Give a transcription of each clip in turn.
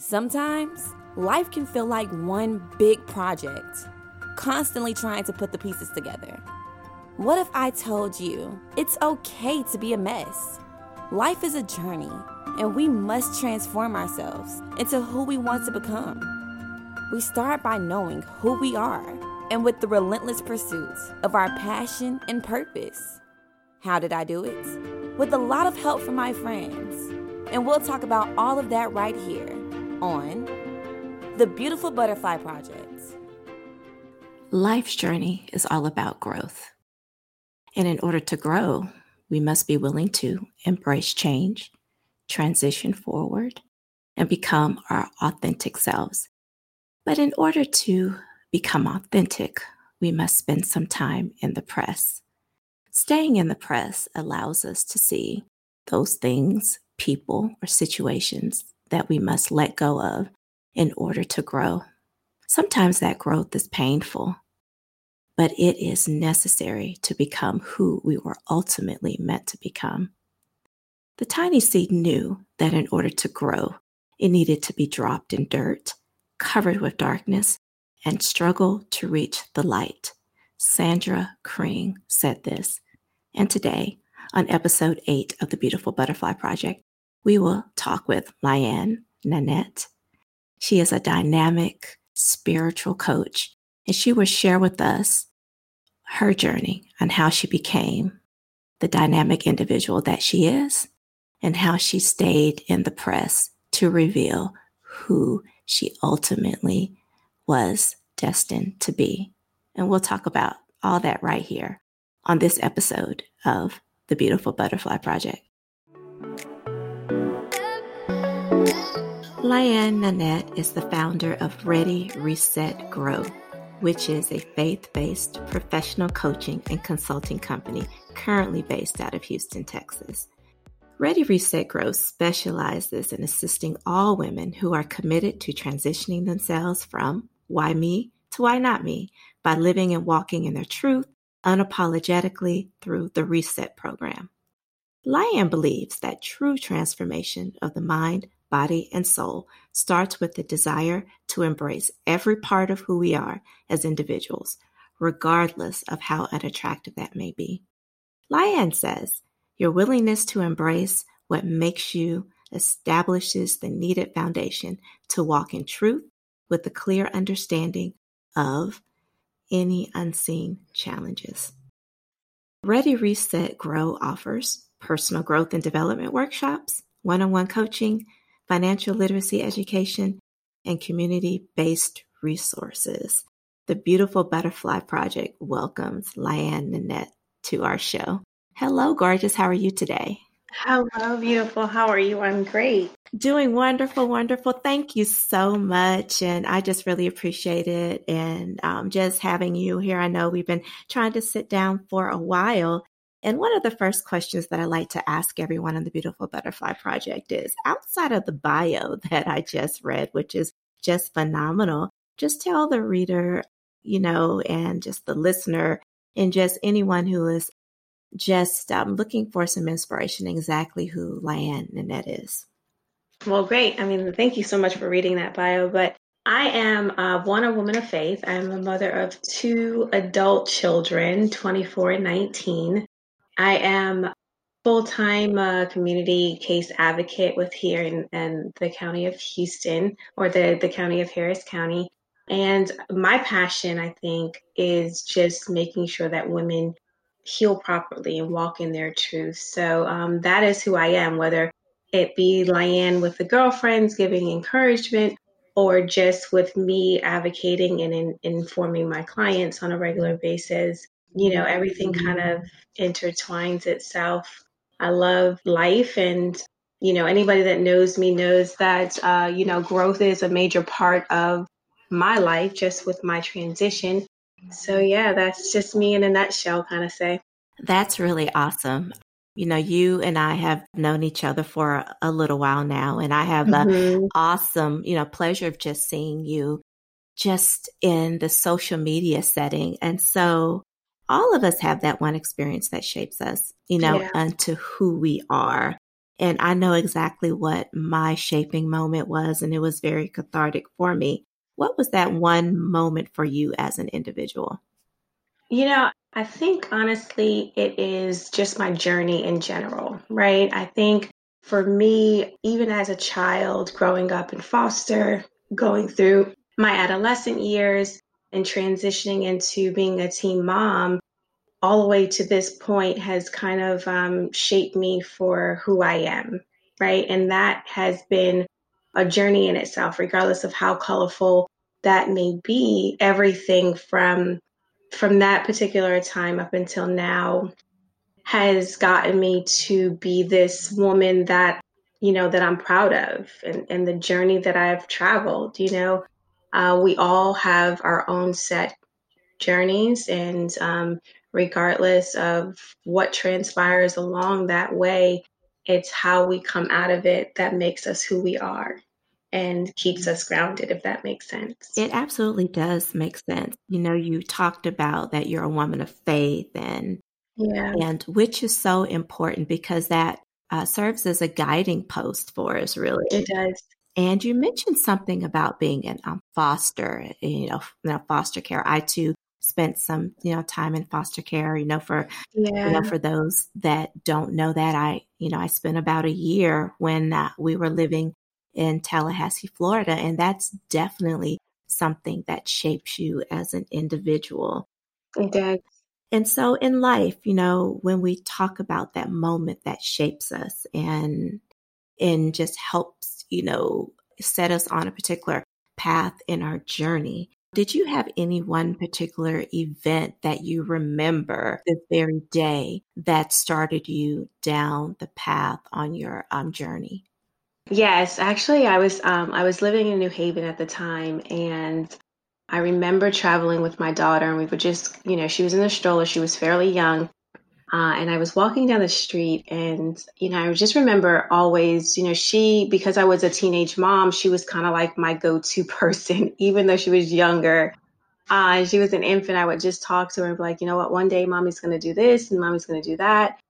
Sometimes life can feel like one big project, constantly trying to put the pieces together. What if I told you it's okay to be a mess? Life is a journey, and we must transform ourselves into who we want to become. We start by knowing who we are and with the relentless pursuit of our passion and purpose. How did I do it? With a lot of help from my friends. And we'll talk about all of that right here on The Beautiful Butterfly Project. Life's journey is all about growth. And in order to grow, we must be willing to embrace change, transition forward, and become our authentic selves. But in order to become authentic, we must spend some time in the press. Staying in the press allows us to see those things, people, or situations that we must let go of in order to grow. Sometimes that growth is painful, but it is necessary to become who we were ultimately meant to become. The tiny seed knew that in order to grow, it needed to be dropped in dirt, covered with darkness, and struggle to reach the light. Sandra Kring said this. And today, on episode eight of the Beautiful Butterfly Project, we will talk with Lyane Nannette. She is a dynamic spiritual coach, and she will share with us her journey and how she became the dynamic individual that she is and how she stayed in the press to reveal who she ultimately was destined to be. And we'll talk about all that right here on this episode of The Beautiful Butterfly Project. Lyane Nannette is the founder of Ready, Reset, Grow, which is a faith based professional coaching and consulting company currently based out of Houston, Texas. Ready Reset Grow specializes in assisting all women who are committed to transitioning themselves from why me to why not me by living and walking in their truth unapologetically through the Reset program. Lyane believes that true transformation of the mind, body, and soul starts with the desire to embrace every part of who we are as individuals, regardless of how unattractive that may be. Lyane says, Your willingness to embrace what makes you establishes the needed foundation to walk in truth with a clear understanding of any unseen challenges. Ready, Reset, Grow offers personal growth and development workshops, one on one coaching, financial literacy education, and community based resources. The Beautiful Butterfly Project welcomes Lyane Nannette to our show. Hello, gorgeous. How are you today? Hello, beautiful. How are you? I'm great. Doing wonderful, wonderful. Thank you so much. And I just really appreciate it. And um, just having you here. I know we've been trying to sit down for a while. And one of the first questions that I like to ask everyone in the Beautiful Butterfly Project is outside of the bio that I just read, which is just phenomenal, just tell the reader, you know, and just the listener and just anyone who is just um, looking for some inspiration exactly who Lyane Nannette is. Well, great. I mean, thank you so much for reading that bio. But I am uh, one, a woman of faith. I'm a mother of two adult children, 24 and 19. I am full-time uh, community case advocate with here in, in, the county of Houston or the, the county of Harris County. And my passion, I think, is just making sure that women heal properly and walk in their truth. So um, that is who I am, whether it be Lyane with the girlfriends giving encouragement or just with me advocating and in, informing my clients on a regular basis. You know, everything kind of intertwines itself. I love life and you know anybody that knows me knows that uh, you know growth is a major part of my life just with my transition so, yeah, that's just me in a nutshell, kind of say. That's really awesome. You know, you and I have known each other for a little while now, and I have mm-hmm. the awesome, you know, pleasure of just seeing you just in the social media setting. And so all of us have that one experience that shapes us, you know, yeah. unto who we are. And I know exactly what my shaping moment was, and it was very cathartic for me. What was that one moment for you as an individual? You know, I think honestly, it is just my journey in general, right? I think for me, even as a child growing up in foster, going through my adolescent years and transitioning into being a teen mom, all the way to this point has kind of um, shaped me for who I am, right? And that has been a journey in itself, regardless of how colorful that may be. Everything from from that particular time up until now has gotten me to be this woman that you know that I'm proud of, and, and the journey that I've traveled. You know, uh, we all have our own set journeys, and um, regardless of what transpires along that way, it's how we come out of it that makes us who we are and keeps us grounded, if that makes sense. It absolutely does make sense. You know, you talked about that you're a woman of faith and yeah. and which is so important because that uh, serves as a guiding post for us, really. It does. And you mentioned something about being in um, foster, you know, you know, foster care. I too spent some you know time in foster care you know for yeah. you know for those that don't know that i you know i spent about a year when uh, we were living in tallahassee florida and that's definitely something that shapes you as an individual it does and so in life you know when we talk about that moment that shapes us and and just helps you know set us on a particular path in our journey did you have any one particular event that you remember this very day that started you down the path on your um, journey? Yes, actually, I was um, I was living in New Haven at the time, and I remember traveling with my daughter, and we were just, you know, she was in the stroller. She was fairly young, uh, and I was walking down the street, and you know, I just remember always, you know, she because I was a teenage mom, she was kind of like my go-to person, even though she was younger. Uh, she was an infant. I would just talk to her and be like, you know what, one day mommy's going to do this and mommy's going to do that.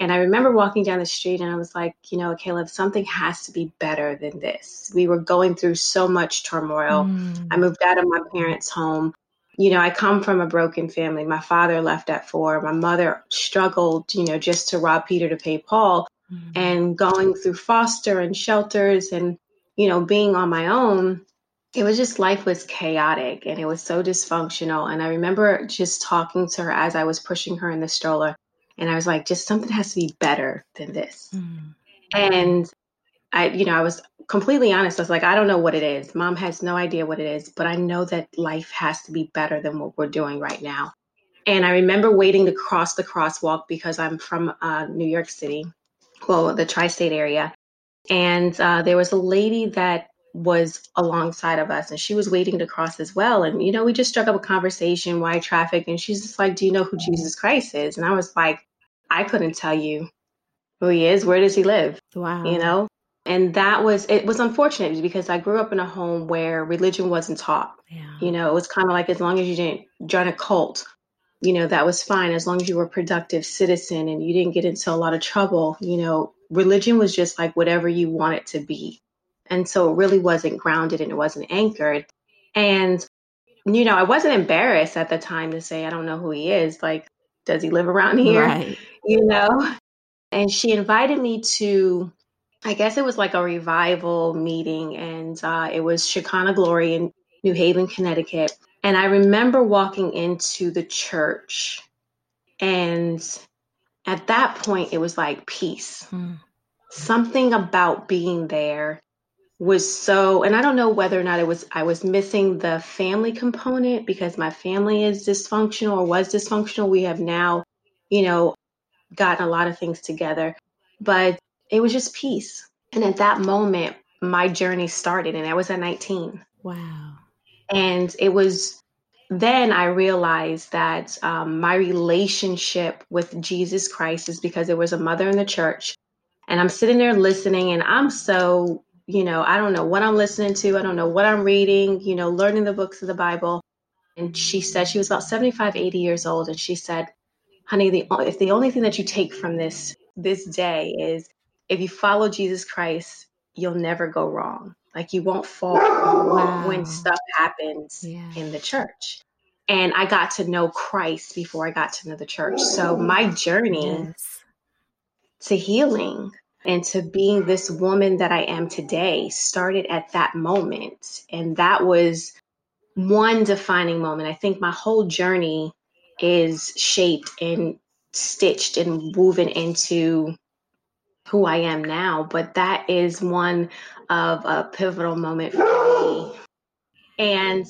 And I remember walking down the street and I was like, you know, Caleb, something has to be better than this. We were going through so much turmoil. Mm. I moved out of my parents' home you know, I come from a broken family. My father left at four. My mother struggled, you know, just to rob Peter to pay Paul. Mm-hmm. And going through foster and shelters and, you know, being on my own, it was just life was chaotic and it was so dysfunctional. And I remember just talking to her as I was pushing her in the stroller. And I was like, just something has to be better than this. Mm-hmm. And I, you know, I was completely honest. I was like, I don't know what it is. Mom has no idea what it is, but I know that life has to be better than what we're doing right now. And I remember waiting to cross the crosswalk because I'm from uh, New York City, well, the tri state area. And uh, there was a lady that was alongside of us and she was waiting to cross as well. And, you know, we just struck up a conversation, why traffic? And she's just like, Do you know who Jesus Christ is? And I was like, I couldn't tell you who he is. Where does he live? Wow. You know? And that was it was unfortunate because I grew up in a home where religion wasn't taught. Yeah. You know, it was kind of like as long as you didn't join a cult, you know, that was fine as long as you were a productive citizen and you didn't get into a lot of trouble, you know, religion was just like whatever you want it to be. And so it really wasn't grounded and it wasn't anchored. And you know, I wasn't embarrassed at the time to say I don't know who he is, like does he live around here? Right. You know? And she invited me to I guess it was like a revival meeting, and uh, it was Shekinah Glory in New Haven, Connecticut. And I remember walking into the church, and at that point, it was like peace. Hmm. Something about being there was so, and I don't know whether or not it was, I was missing the family component because my family is dysfunctional or was dysfunctional. We have now, you know, gotten a lot of things together. But it was just peace. And at that moment, my journey started, and I was at 19. Wow. And it was then I realized that um, my relationship with Jesus Christ is because there was a mother in the church. And I'm sitting there listening, and I'm so, you know, I don't know what I'm listening to. I don't know what I'm reading, you know, learning the books of the Bible. And she said, she was about 75, 80 years old. And she said, honey, the, if the only thing that you take from this this day is if you follow Jesus Christ, you'll never go wrong. Like you won't fall wow. when stuff happens yeah. in the church. And I got to know Christ before I got to know the church. So my journey yes. to healing and to being this woman that I am today started at that moment. And that was one defining moment. I think my whole journey is shaped and stitched and woven into who I am now. But that is one of a pivotal moment for me. And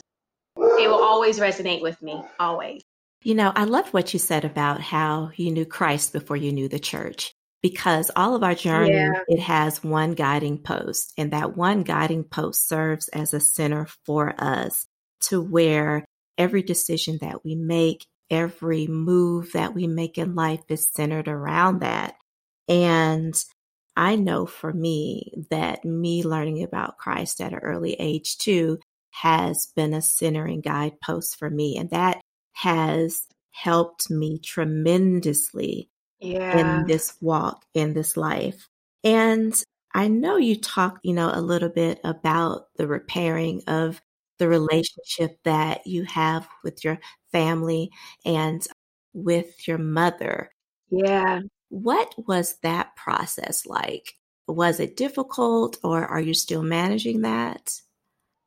it will always resonate with me, always. You know, I love what you said about how you knew Christ before you knew the church because all of our journey yeah. it has one guiding post and that one guiding post serves as a center for us to where every decision that we make every move that we make in life is centered around that and I know for me that me learning about Christ at an early age too has been a centering guidepost for me. And that has helped me tremendously yeah. in this walk, in this life. And I know you talked, you know, a little bit about the repairing of the relationship that you have with your family and with your mother. Yeah. What was that process like? Was it difficult or are you still managing that?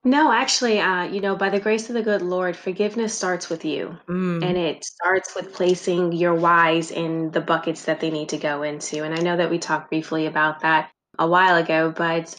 No, actually, uh, you know, by the grace of the good Lord, forgiveness starts with you. Mm. And it starts with placing your whys in the buckets that they need to go into. And I know that we talked briefly about that a while ago, but,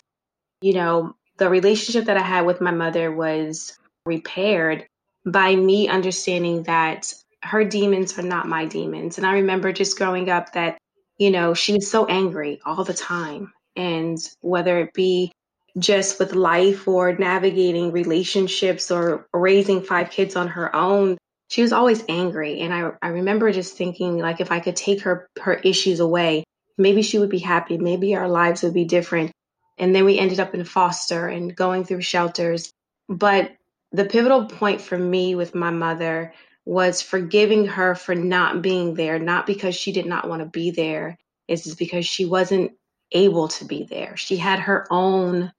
you know, the relationship that I had with my mother was repaired by me understanding that her demons are not my demons. And I remember just growing up that, you know, she was so angry all the time. And whether it be just with life or navigating relationships or raising five kids on her own, she was always angry. And I, I remember just thinking like if I could take her her issues away, maybe she would be happy, maybe our lives would be different. And then we ended up in foster and going through shelters. But the pivotal point for me with my mother was forgiving her for not being there, not because she did not want to be there, it's because she wasn't able to be there. She had her own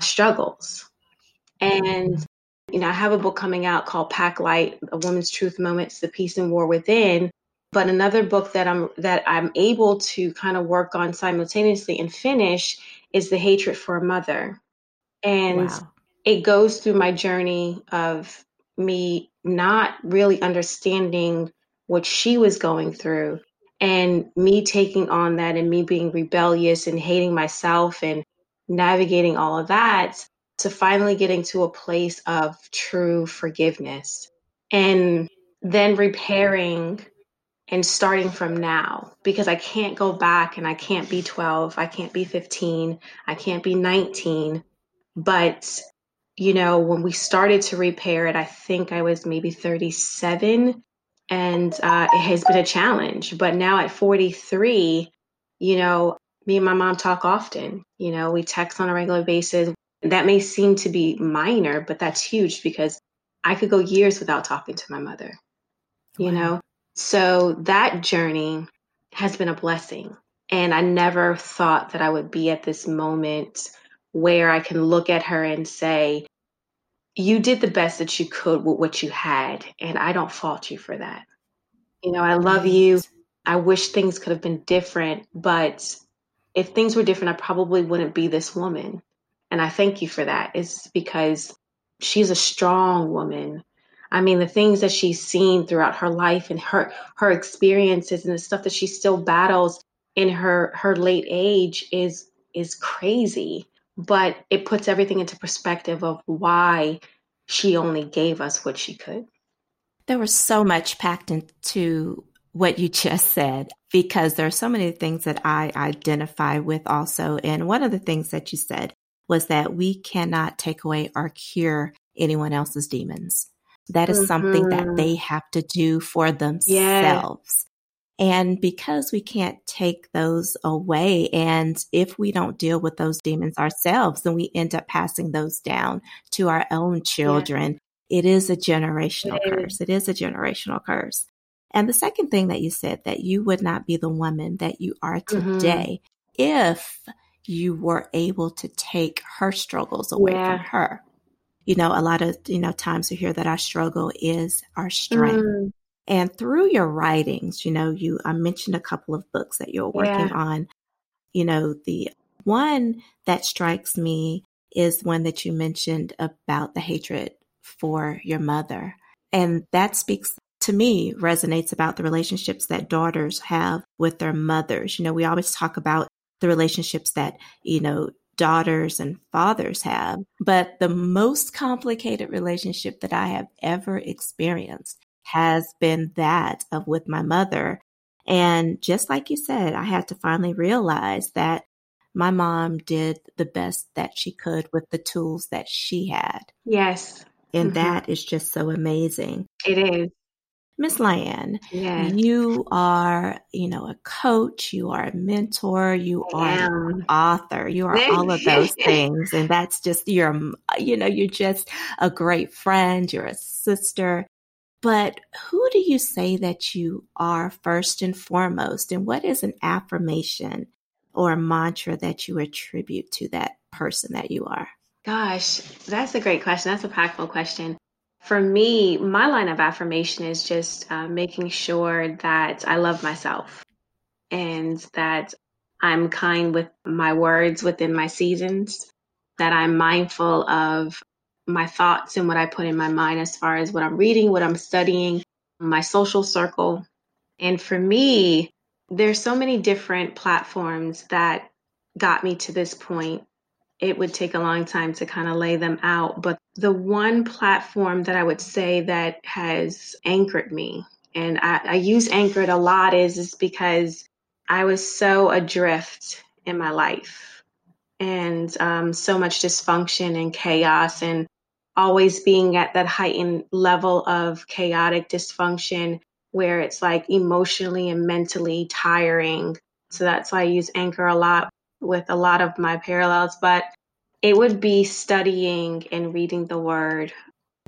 struggles. And, you know, I have a book coming out called Pack Light, A Woman's Truth Moments, The Peace and War Within. But another book that I'm that I'm able to kind of work on simultaneously and finish is The Hatred for a Mother. And wow. it goes through my journey of me not really understanding what she was going through and me taking on that and me being rebellious and hating myself and navigating all of that to finally getting to a place of true forgiveness and then repairing and starting from now because I can't go back and I can't be 12, I can't be 15, I can't be 19. But you know, when we started to repair it, I think I was maybe 37 and uh, it has been a challenge. But now at 43, you know, me and my mom talk often. You know, we text on a regular basis. That may seem to be minor, but that's huge because I could go years without talking to my mother, you know? So that journey has been a blessing. And I never thought that I would be at this moment where I can look at her and say, You did the best that you could with what you had. And I don't fault you for that. You know, I love you. I wish things could have been different, but if things were different, I probably wouldn't be this woman. And I thank you for that. It's because she's a strong woman. I mean, the things that she's seen throughout her life and her her experiences and the stuff that she still battles in her her late age is is crazy but it puts everything into perspective of why she only gave us what she could. There was so much packed into what you just said because there are so many things that I identify with also. And one of the things that you said was that we cannot take away or cure anyone else's demons. That is mm-hmm. something that mm-hmm. they have to do for themselves. Yeah. And because we can't take those away, and if we don't deal with those demons ourselves, then we end up passing those down to our own children. Yeah. It is a generational it curse. Is. It is a generational curse. And the second thing that you said, that you would not be the woman that you are mm-hmm. today, mm-hmm. if you were able to take her struggles away yeah. from her. You know, a lot of, you know, times we hear that our struggle is our strength. Mm. And through your writings, you know, you I mentioned a couple of books that you're working yeah. on. You know, the one that strikes me is one that you mentioned about the hatred for your mother. And that speaks to me resonates about the relationships that daughters have with their mothers. You know, we always talk about the relationships that, you know, daughters and fathers have, but the most complicated relationship that I have ever experienced has been that of with my mother. And just like you said, I had to finally realize that my mom did the best that she could with the tools that she had. Yes. And mm-hmm. that is just so amazing. It is. Miss Lyane, yes. you are, you know, a coach, you are a mentor, you I are am. an author, you are all of those things. And that's just, you're, you know, you're just a great friend, you're a sister. But who do you say that you are first and foremost? And what is an affirmation or a mantra that you attribute to that person that you are? Gosh, that's a great question. That's a powerful question. For me, my line of affirmation is just uh, making sure that I love myself and that I'm kind with my words within my seasons, that I'm mindful of my thoughts and what I put in my mind as far as what I'm reading, what I'm studying, my social circle. And for me, there's so many different platforms that got me to this point it would take a long time to kind of lay them out. But the one platform that I would say that has anchored me, and I, I use anchored a lot, is, is because I was so adrift in my life and um, so much dysfunction and chaos and always being at that heightened level of chaotic dysfunction where it's like emotionally and mentally tiring. So that's why I use anchor a lot with a lot of my parallels, but it would be studying and reading the word.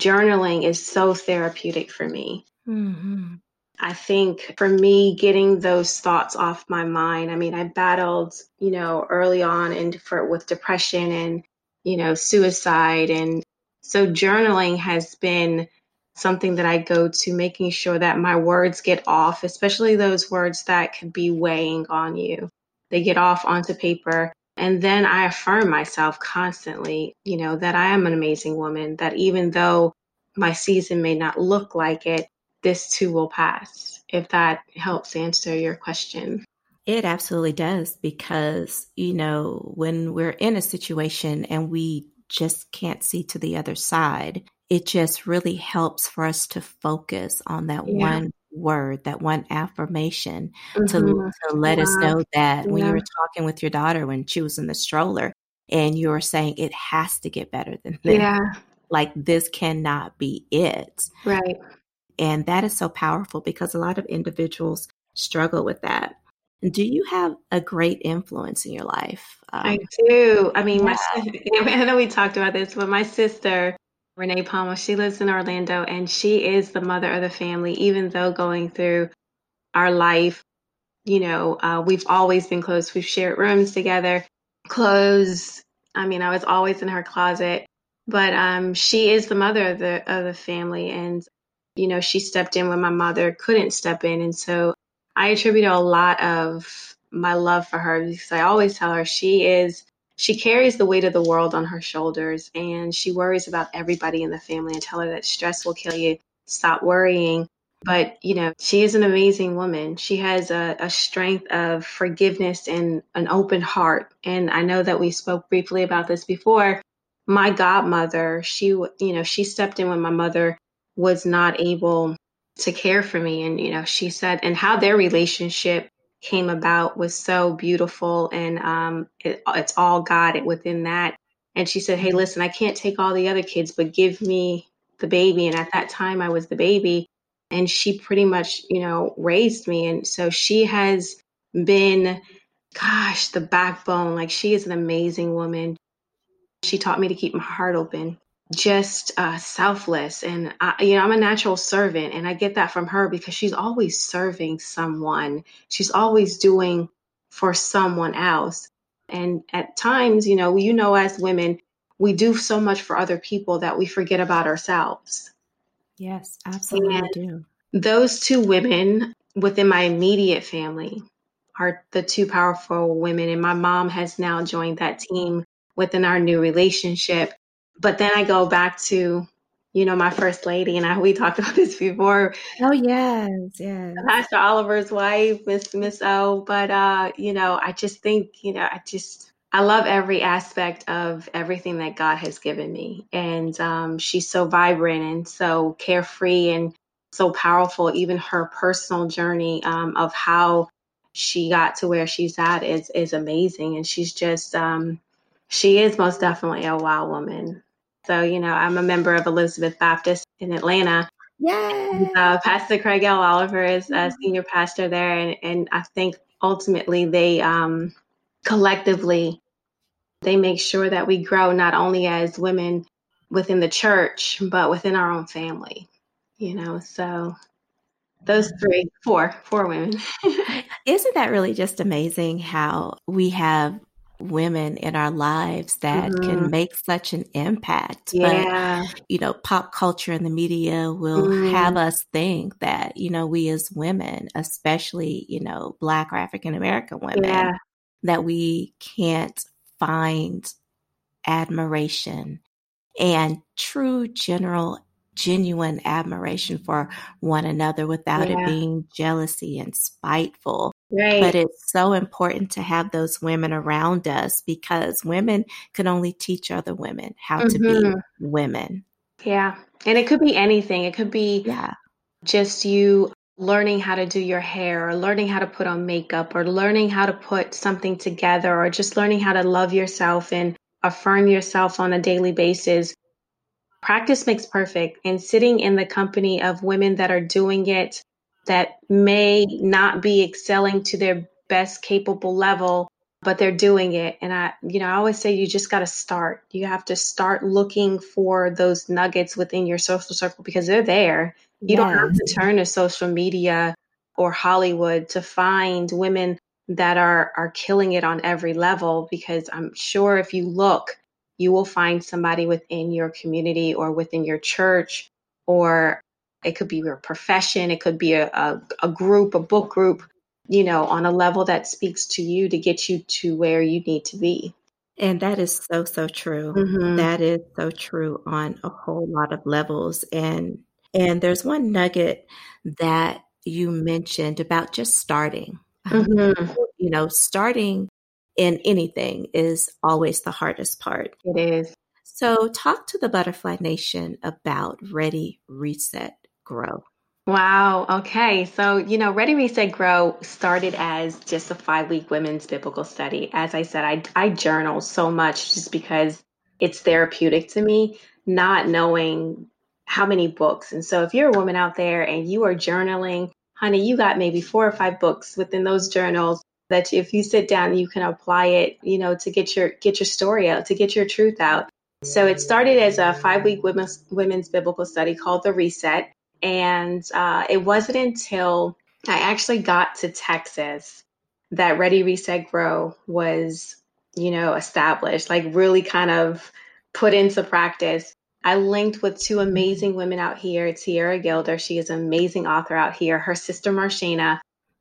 Journaling is so therapeutic for me. Mm-hmm. I think for me, getting those thoughts off my mind. I mean, I battled, you know, early on and for with depression and, you know, suicide. And so journaling has been something that I go to, making sure that my words get off, especially those words that could be weighing on you they get off onto paper. And then I affirm myself constantly, you know, that I am an amazing woman, that even though my season may not look like it, this too will pass. If that helps answer your question. It absolutely does because, you know, when we're in a situation and we just can't see to the other side, it just really helps for us to focus on that yeah. one word, that one affirmation mm-hmm. to, to let us know that yeah. when you were talking with your daughter when she was in the stroller and you were saying it has to get better than this. Yeah. Like this cannot be it. Right. And that is so powerful because a lot of individuals struggle with that. Do you have a great influence in your life? Um, I do. I mean, yeah. my I know we talked about this, but my sister Renee Palma. She lives in Orlando and she is the mother of the family, even though going through our life, you know, uh, we've always been close. We've shared rooms together, clothes. I mean, I was always in her closet, but um, she is the mother of the of the family, and you know, she stepped in when my mother couldn't step in, and so I attribute a lot of my love for her because I always tell her she is she carries the weight of the world on her shoulders and she worries about everybody in the family and tell her that stress will kill you. Stop worrying. But, you know, she is an amazing woman. She has a, a strength of forgiveness and an open heart. And I know that we spoke briefly about this before. My godmother, she, you know, she stepped in when my mother was not able to care for me. And, you know, she said, and how their relationship came about was so beautiful and um, it, it's all God within that. And she said, Hey, listen, I can't take all the other kids, but give me the baby. And at that time, I was the baby. And she pretty much, you know, raised me. And so she has been, gosh, the backbone. Like she is an amazing woman. She taught me to keep my heart open just uh, selfless and I, you know i'm a natural servant and i get that from her because she's always serving someone she's always doing for someone else. And at times, you know, you know, as women, we do so much for other people that we forget about ourselves. Yes, absolutely and do. Those two women within my immediate family are the two powerful women. And my mom has now joined that team within our new relationship. But then I go back to, you know, my first lady, and I, we talked about this before. Oh yes, yes. Pastor Oliver's wife, Miss Miss O. But uh, you know, I just think, you know, I just I love every aspect of everything that God has given me, and um, she's so vibrant and so carefree and so powerful. Even her personal journey um, of how she got to where she's at is is amazing, and she's just um, she is most definitely a wild woman. So you know, I'm a member of Elizabeth Baptist in Atlanta. Yeah. Uh, pastor Craig L. Oliver is a senior pastor there, and and I think ultimately they um, collectively they make sure that we grow not only as women within the church but within our own family. You know, so those three, four, four women. Isn't that really just amazing how we have women in our lives that mm-hmm. can make such an impact. Yeah. But, you know, pop culture and the media will mm. have us think that, you know, we as women, especially, you know, Black or African American women, yeah. that we can't find admiration and true general genuine admiration for one another without yeah. it being jealousy and spiteful. Right. But it's so important to have those women around us because women can only teach other women how mm-hmm. to be mm-hmm. women. Yeah. And it could be anything. It could be yeah. just you learning how to do your hair or learning how to put on makeup or learning how to put something together or just learning how to love yourself and affirm yourself on a daily basis practice makes perfect and sitting in the company of women that are doing it that may not be excelling to their best capable level but they're doing it. And i you know i always say you just got to start. You have to start looking for those nuggets within your social circle because they're there. You yes. don't have to turn to social media or hollywood to find women that are are killing it on every level because i'm sure if you look you will find somebody within your community or within your church, or it could be your profession, it could be a, a, a group, a book group, you know, on a level that speaks to you to get you to where you need to be. And that is so, so true. Mm-hmm. That is so true on a whole lot of levels. And and there's one nugget that you mentioned about just starting. Mm-hmm. You know, starting in anything is always the hardest part. It is. So, talk to the Butterfly Nation about Ready, Reset, Grow. Wow. Okay. So, you know, Ready, Reset, Grow started as just a five week women's biblical study. As I said, I, I journal so much just because it's therapeutic to me, not knowing how many books. And so, if you're a woman out there and you are journaling, honey, you got maybe four or five books within those journals that if you sit down you can apply it you know to get your get your story out to get your truth out so it started as a five week women's women's biblical study called the reset and uh, it wasn't until i actually got to texas that ready reset grow was you know established like really kind of put into practice I linked with two amazing women out here, Tiara Gilder. She is an amazing author out here. Her sister Marshana,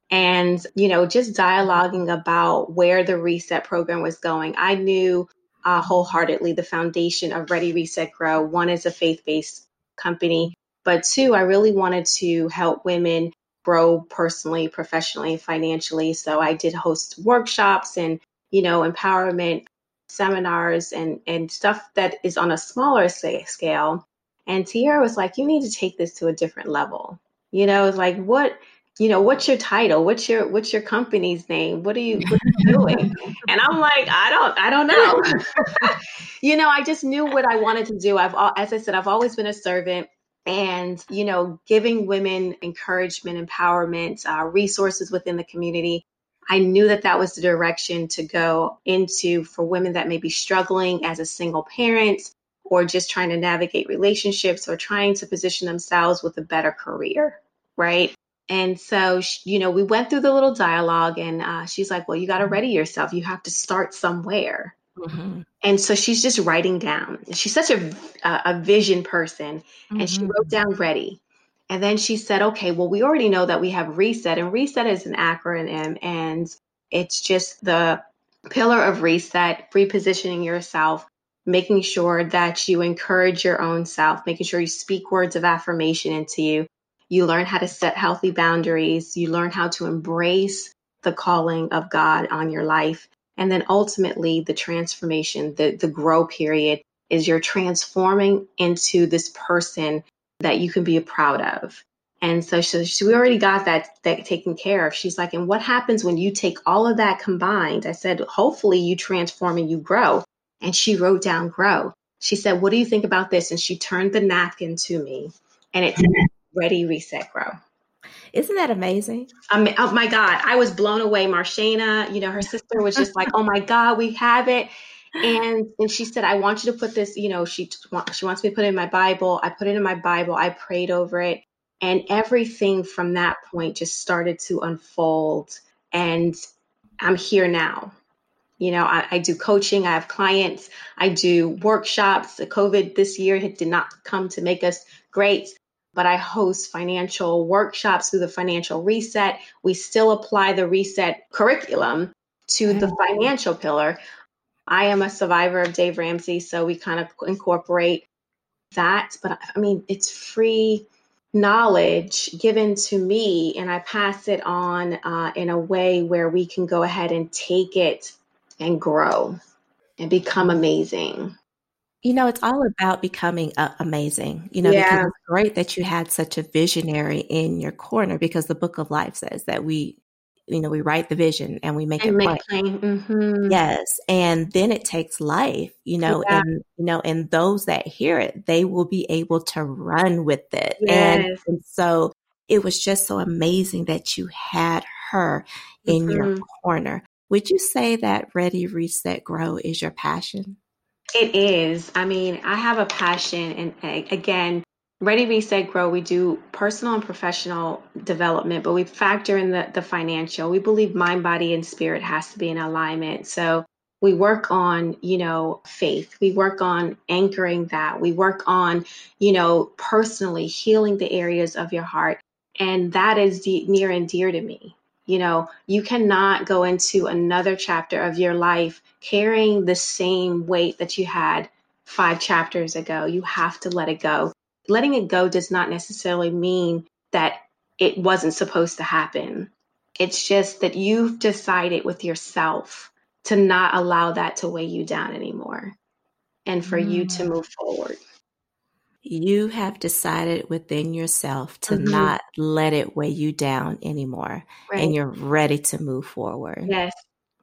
and you know just dialoguing about where the reset program was going. I knew uh, wholeheartedly the foundation of ready reset grow. One is a faith-based company but two i really wanted to help women grow personally professionally financially. So i did host workshops and you know empowerment seminars and and stuff that is on a smaller scale. And Tierra was like you need to take this to a different level. You know it's like what you know, what's your title? What's your what's your company's name? What are you, what are you doing? and I'm like, I don't I don't know. you know, I just knew what I wanted to do. I've as I said, I've always been a servant and you know giving women encouragement empowerment uh, resources within the community i knew that that was the direction to go into for women that may be struggling as a single parent or just trying to navigate relationships or trying to position themselves with a better career right And so, you know, we went through the little dialogue, and uh, she's like, Well, you got to ready yourself. You have to start somewhere. Mm-hmm. And so she's just writing down. She's such a, a vision person, mm-hmm. and she mm-hmm. wrote down ready. And then she said, Okay, well, we already know that we have reset, and reset is an acronym, and it's just the pillar of reset, repositioning yourself, making sure that you encourage your own self, making sure you speak words of affirmation into you. You learn how to set healthy boundaries. You learn how to embrace the calling of God on your life. And then ultimately, the transformation, the, the grow period is you're transforming into this person that you can be proud of. And so, so she, we already got that that taken care of. She's like, and what happens when you take all of that combined? I said, hopefully you transform and you grow. And she wrote down grow. She said, what do you think about this? And she turned the napkin to me, and it ready, reset, grow. Isn't that amazing? Um, oh my God, I was blown away. Marshana, you know, her sister was just like, oh my God, we have it. And and she said, I want you to put this, you know, she she wants me to put it in my Bible. I put it in my Bible. I prayed over it. And everything from that point just started to unfold. And I'm here now. You know, I, I, do coaching, I have clients, I do workshops. The COVID this year did not come to make us great, but I host financial workshops through the financial reset. We still apply the reset curriculum to the mm. financial pillar. I am a survivor of Dave Ramsey, so we kind of incorporate that. But I mean, it's free knowledge given to me and I pass it on uh, in a way where we can go ahead and take it and grow and become amazing. You know, it's all about becoming uh, amazing. You know, yeah. because it's great that you had such a visionary in your corner because the book of life says that we you know, we write the vision and we make and it make plain. plain. Mm-hmm. Yes. And then it takes life, you know, yeah. and, you know, and those that hear it, they will be able to run with it. Yes. And, and so it was just so amazing that you had her in mm-hmm. your corner. Would you say that Ready, Reset, Grow is your passion? It is. I mean, I have a passion, and again, Ready, Reset, Grow, we do personal and professional development, but we factor in the, the financial. We believe mind, body, and spirit has to be in alignment. So we work on, you know, faith. We work on anchoring that. We work on, you know, personally healing the areas of your heart. And that is de- near and dear to me. You know, you cannot go into another chapter of your life carrying the same weight that you had five chapters ago. You have to let it go letting it go does not necessarily mean that it wasn't supposed to happen. It's just that you've decided with yourself to not allow that to weigh you down anymore and for mm. you to mm. move forward. You have decided within yourself to mm-hmm. not let it weigh you down anymore right. and you're ready to move forward. Yes.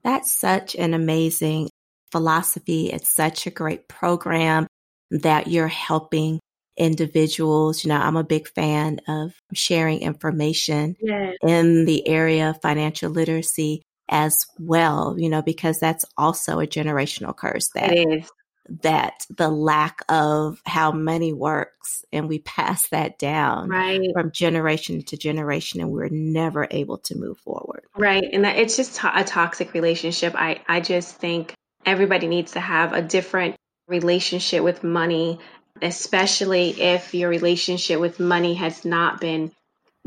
That's such an amazing philosophy. It's such a great program that you're helping individuals. You know, I'm a big fan of sharing information yes. in the area of financial literacy as well, you know, because that's also a generational curse that that the lack of how money works and we pass that down right. from generation to generation and we're never able to move forward. Right. And that it's just to- a toxic relationship. I I just think everybody needs to have a different relationship with money especially if your relationship with money has not been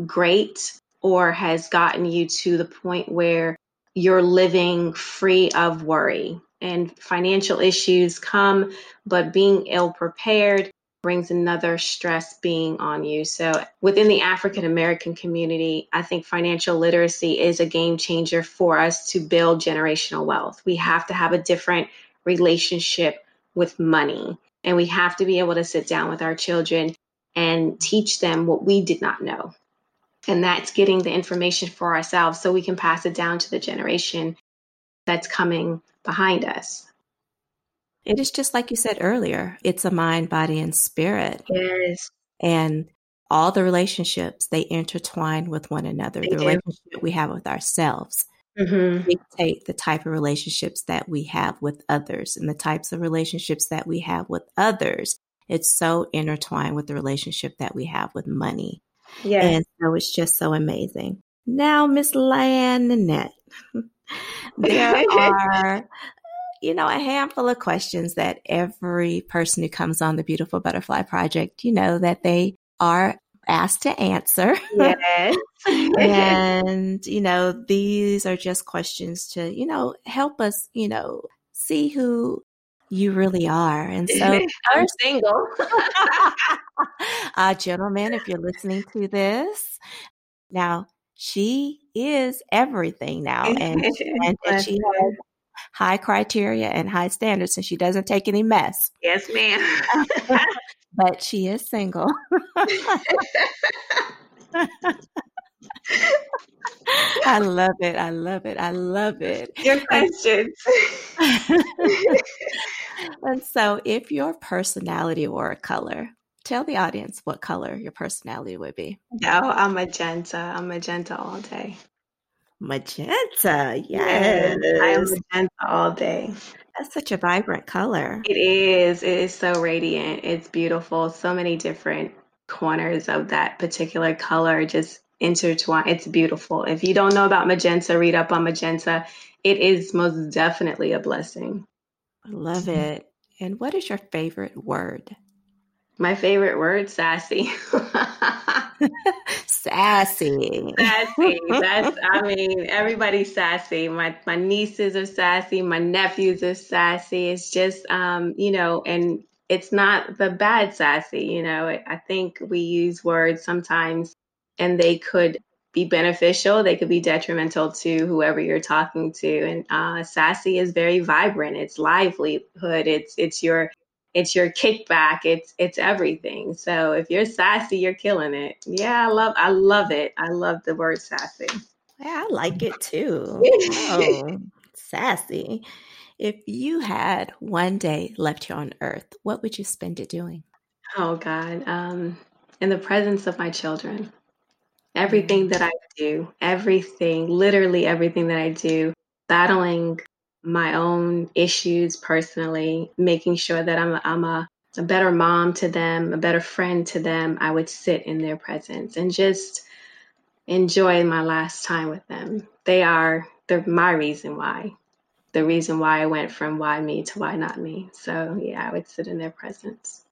great or has gotten you to the point where you're living free of worry. And financial issues come, but being ill prepared brings another stress being on you. So, within the African American community, I think financial literacy is a game changer for us to build generational wealth. We have to have a different relationship with money. And we have to be able to sit down with our children and teach them what we did not know. And that's getting the information for ourselves so we can pass it down to the generation that's coming behind us. And It is just like you said earlier it's a mind, body, and spirit. Yes. And all the relationships, they intertwine with one another. They the do. relationship we have with ourselves mm-hmm. dictate the type of relationships that we have with others and the types of relationships that we have with others. It's so intertwined with the relationship that we have with money. Yeah. And so it's just so amazing. Now, Miss Lan Nannette, there are, you know, a handful of questions that every person who comes on the Beautiful Butterfly Project, you know, that they are asked to answer. Yes. and, you know, these are just questions to, you know, help us, you know, see who you really are. And so I'm single. uh, gentlemen, if you're listening to this, now she is everything now. And, and, and she has high criteria and high standards and she doesn't take any mess. Yes, ma'am. but she is single. I love it. I love it. I love it. Your questions. and so, if your personality were a color, tell the audience what color your personality would be. No, I'm magenta. I'm magenta all day. Magenta, yes. I am magenta all day. That's such a vibrant color. It is. It is so radiant. It's beautiful. So many different corners of that particular color just intertwine. It's beautiful. If you don't know about magenta, read up on magenta. It is most definitely a blessing. I love it. And what is your favorite word? My favorite word, sassy. sassy. Sassy. That's I mean, everybody's sassy. My my nieces are sassy, my nephews are sassy. It's just um, you know, and it's not the bad sassy, you know. I think we use words sometimes and they could be beneficial, they could be detrimental to whoever you're talking to. And uh, sassy is very vibrant. It's livelihood. It's it's your it's your kickback it's it's everything. So if you're sassy you're killing it. Yeah i love i love it. I love the word sassy. Yeah i like it too. Oh, sassy. If you had one day left here on earth what would you spend it doing? Oh god um in the presence of my children. Everything that i do everything literally everything that i do battling my own issues personally, making sure that I'm, I'm a, a better mom to them, a better friend to them, I would sit in their presence and just enjoy my last time with them. They are the, my reason why, the reason why I went from why me to why not me. So, yeah, I would sit in their presence.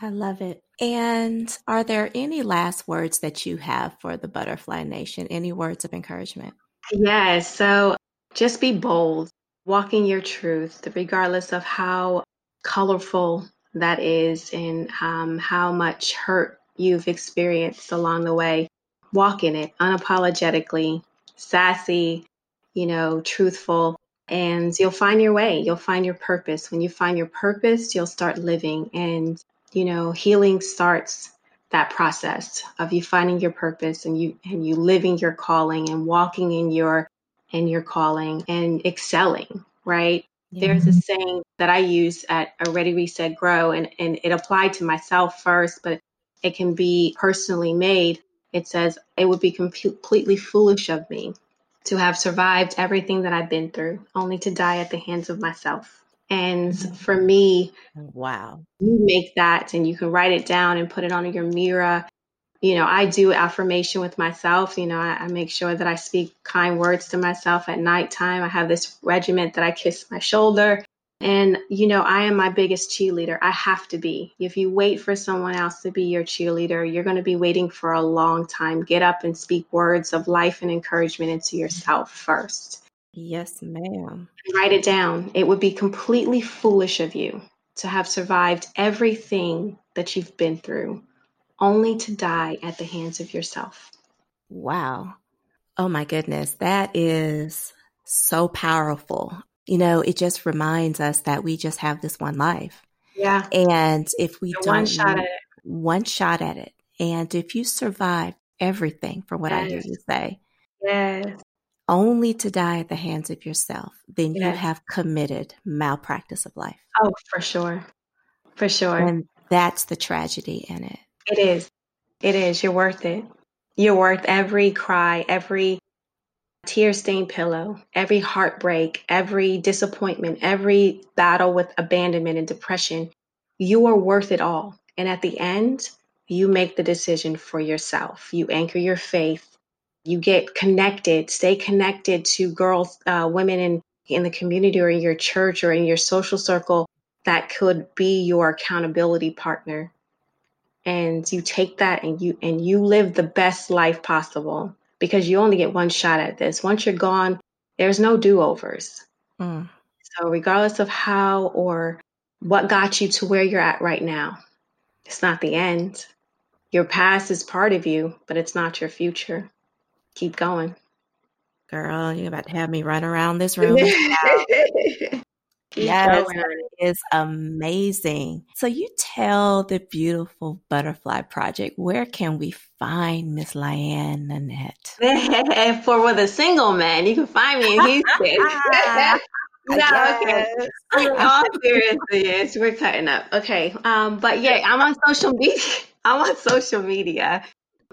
I love it. And are there any last words that you have for the Butterfly Nation? Any words of encouragement? Yes. So just be bold, walking your truth, regardless of how colorful that is and um, how much hurt you've experienced along the way. Walk in it unapologetically, sassy, you know, truthful, and you'll find your way. You'll find your purpose. When you find your purpose, you'll start living, and you know, healing starts that process of you finding your purpose and you and you living your calling and walking in your in your calling and excelling, right? Yeah. There's a saying that I use at a Ready Reset Grow, and, and it applied to myself first, but it can be personally made. It says, It would be completely foolish of me to have survived everything that I've been through, only to die at the hands of myself. And mm-hmm. for me, wow, you make that and you can write it down and put it on your mirror you know, I do affirmation with myself. You know, I, I, make sure that I speak kind words to myself at nighttime. I have this regiment that I kiss my shoulder. And, you know, I am my biggest cheerleader. I have to be. If you wait for someone else to be your cheerleader, you're going to be waiting for a long time. Get up and speak words of life and encouragement into yourself first. Yes, ma'am. Write it down. It would be completely foolish of you to have survived everything that you've been through only to die at the hands of yourself. Wow. Oh my goodness. That is so powerful. You know, it just reminds us that we just have this one life. Yeah. And if we don't one shot at it. One shot at it. And if you survive everything for what yes. I hear you say. Yes. Only to die at the hands of yourself, then yes. you have committed malpractice of life. Oh, for sure. For sure. And that's the tragedy in it. It is. It is. You're worth it. You're worth every cry, every tear stained pillow, every heartbreak, every disappointment, every battle with abandonment and depression. You are worth it all. And at the end, you make the decision for yourself. You anchor your faith. You get connected, stay connected to girls, uh, women in, in the community or in your church or in your social circle that could be your accountability partner. And you take that and you and you live the best life possible because you only get one shot at this. Once you're gone, there's no do-overs. Mm. So regardless of how or what got you to where you're at right now, it's not the end. Your past is part of you, but it's not your future. Keep going. Girl, you're about to have me run around this room. Yes, is amazing. So you tell the beautiful butterfly project, where can we find Miss Lyane Nannette? For with a single man, you can find me in Houston. No, okay. In all seriousness, yes, we're cutting up. Okay. Um, but yeah, I'm on social media. I'm on social media.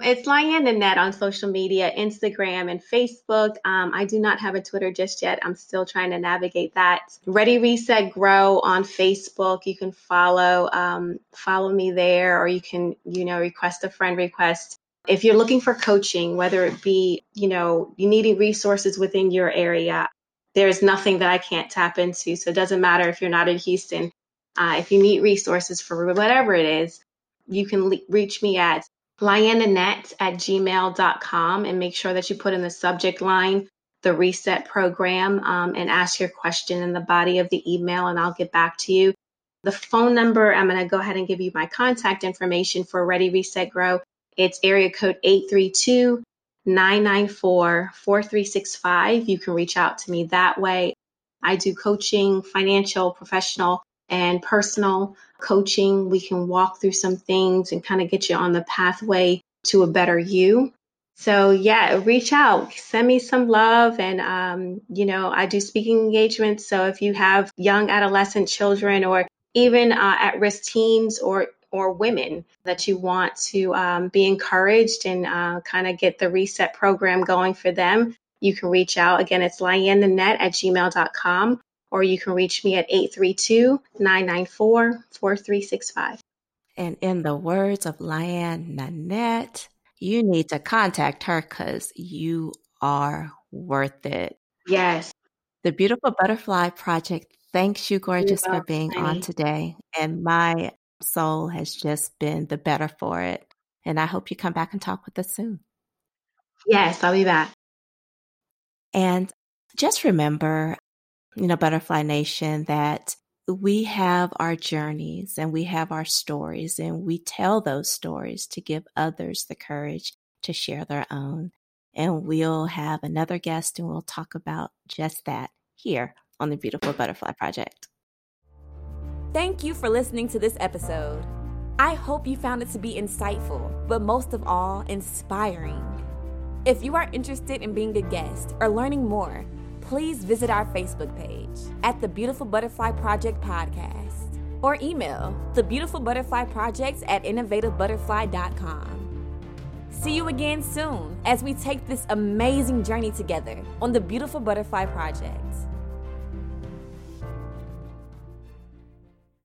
It's Lyane Nannette on social media, Instagram and Facebook. Um, I do not have a Twitter just yet. I'm still trying to navigate that. Ready Reset Grow on Facebook. You can follow um, follow me there, or you can you know request a friend request. If you're looking for coaching, whether it be you know you needing resources within your area, there's nothing that I can't tap into. So it doesn't matter if you're not in Houston. Uh, if you need resources for whatever it is, you can le- reach me at lyanneannette at gmail.com and make sure that you put in the subject line the reset program um, and ask your question in the body of the email and I'll get back to you. The phone number, I'm going to go ahead and give you my contact information for Ready Reset Grow. It's area code 832 994 4365. You can reach out to me that way. I do coaching, financial, professional, and personal coaching. We can walk through some things and kind of get you on the pathway to a better you. So, yeah, reach out, send me some love. And, um, you know, I do speaking engagements. So, if you have young adolescent children or even uh, at risk teens or or women that you want to um, be encouraged and uh, kind of get the reset program going for them, you can reach out. Again, it's lyanneannette at gmail.com, or you can reach me at 832 994 4365. And in the words of Lyane Nannette, you need to contact her because you are worth it. Yes. The Beautiful Butterfly Project thanks you, gorgeous, for being on today. And my soul has just been the better for it. And I hope you come back and talk with us soon. Yes, I'll be back. And just remember, you know, Butterfly Nation, that we have our journeys and we have our stories, and we tell those stories to give others the courage to share their own. And we'll have another guest and we'll talk about just that here on the Beautiful Butterfly Project. Thank you for listening to this episode. I hope you found it to be insightful, but most of all, inspiring. If you are interested in being a guest or learning more, please visit our Facebook page at the Beautiful Butterfly Project Podcast or email the Beautiful Butterfly Projects at innovativebutterfly.com. See you again soon as we take this amazing journey together on the Beautiful Butterfly Project.